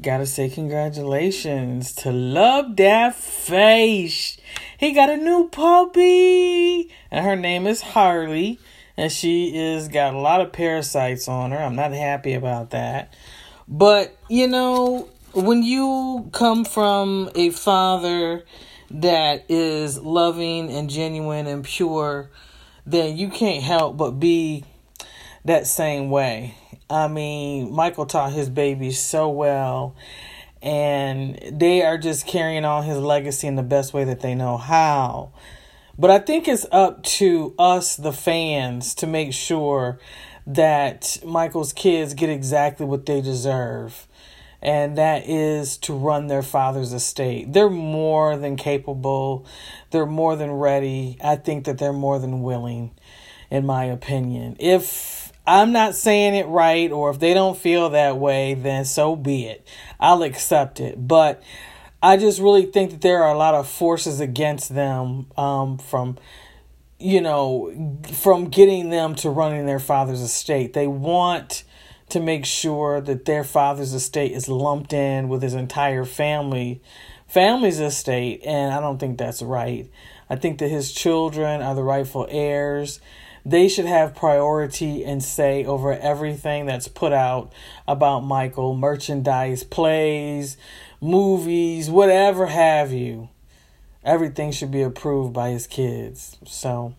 Gotta say congratulations to Lub Dat Face. He got a new puppy, and her name is Harley, and she is got a lot of parasites on her. I'm not happy about that. But, you know, when you come from a father that is loving and genuine and pure, then you can't help but be that same way. I mean, Michael taught his babies so well, and they are just carrying on his legacy in the best way that they know how. But I think it's up to us, the fans, to make sure that Michael's kids get exactly what they deserve. And that is to run their father's estate. They're more than capable. They're more than ready. I think that they're more than willing, in my opinion. If I'm not saying it right, or if they don't feel that way, then so be it. I'll accept it. But I just really think that there are a lot of forces against them um, from you know, from getting them to running their father's estate. They want to make sure that their father's estate is lumped in with his entire family family's estate and I don't think that's right. I think that his children are the rightful heirs. They should have priority and say over everything that's put out about Michael, merchandise, plays, movies, whatever have you everything should be approved by his kids. So,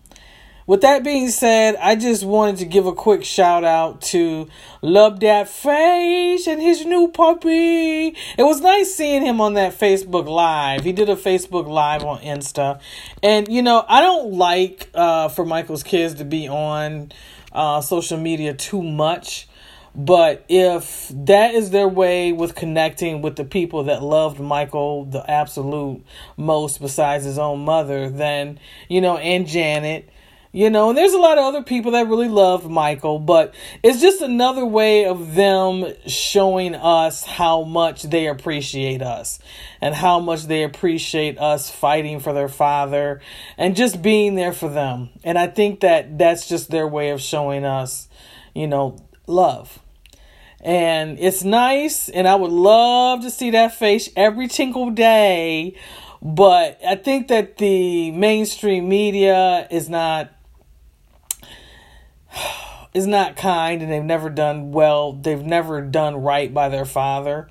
with that being said, I just wanted to give a quick shout out to Lub Dat Face and his new puppy. It was nice seeing him on that Facebook Live. He did a Facebook Live on Insta. And, you know, I don't like uh, for Michael's kids to be on uh, social media too much. But if that is their way with connecting with the people that loved Michael the absolute most besides his own mother, then, you know, and Janet, you know, and there's a lot of other people that really love Michael, but it's just another way of them showing us how much they appreciate us and how much they appreciate us fighting for their father and just being there for them. And I think that that's just their way of showing us, you know, love and it's nice and i would love to see that face every single day but i think that the mainstream media is not is not kind and they've never done well they've never done right by their father.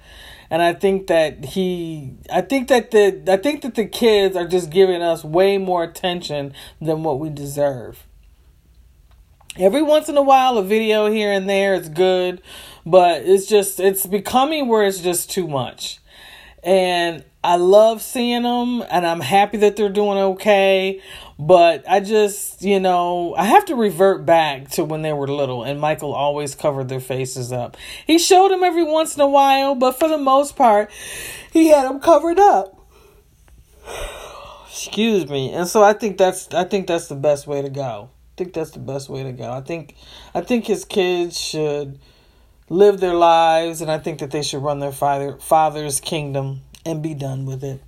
And i think that he i think that the i think that the kids are just giving us way more attention than what we deserve. Every once in a while a video here and there is good but it's just it's becoming where it's just too much and i love seeing them and i'm happy that they're doing okay. But i just you know i have to revert back to when they were little and michael always covered their faces up. He showed them every once in a while but for the most part he had them covered up. Excuse me. And so i think that's i think that's the best way to go. I think that's the best way to go. I think I think his kids should live their lives and I think that they should run their father father's kingdom and be done with it.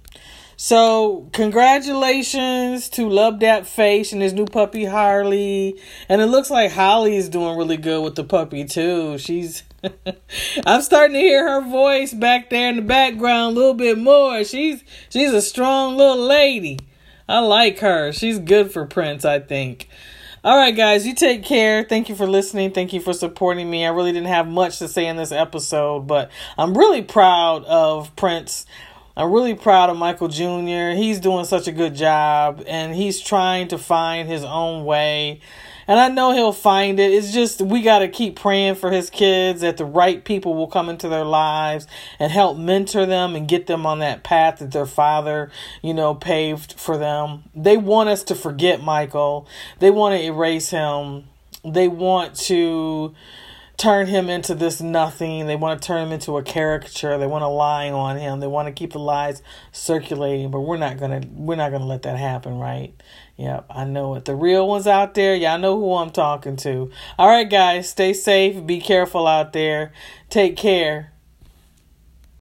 So, congratulations to Lub Dat Face and his new puppy Harley. And it looks like Holly is doing really good with the puppy too. She's I'm starting to hear her voice back there in the background a little bit more. She's she's a strong little lady. I like her. She's good for Prince, I think. All right, guys, you take care. Thank you for listening. Thank you for supporting me. I really didn't have much to say in this episode, but I'm really proud of Prince. I'm really proud of Michael Jr. He's doing such a good job and he's trying to find his own way and I know he'll find it. It's just we got to keep praying for his kids that the right people will come into their lives and help mentor them and get them on that path that their father, you know, paved for them. They want us to forget Michael. They want to erase him. They want to turn him into this nothing. They want to turn him into a caricature. They want to lie on him. They want to keep the lies circulating, but we're not going to we're not going to let that happen, right? Yep, I know it. The real ones out there, y'all know who I'm talking to. All right, guys, stay safe. Be careful out there. Take care.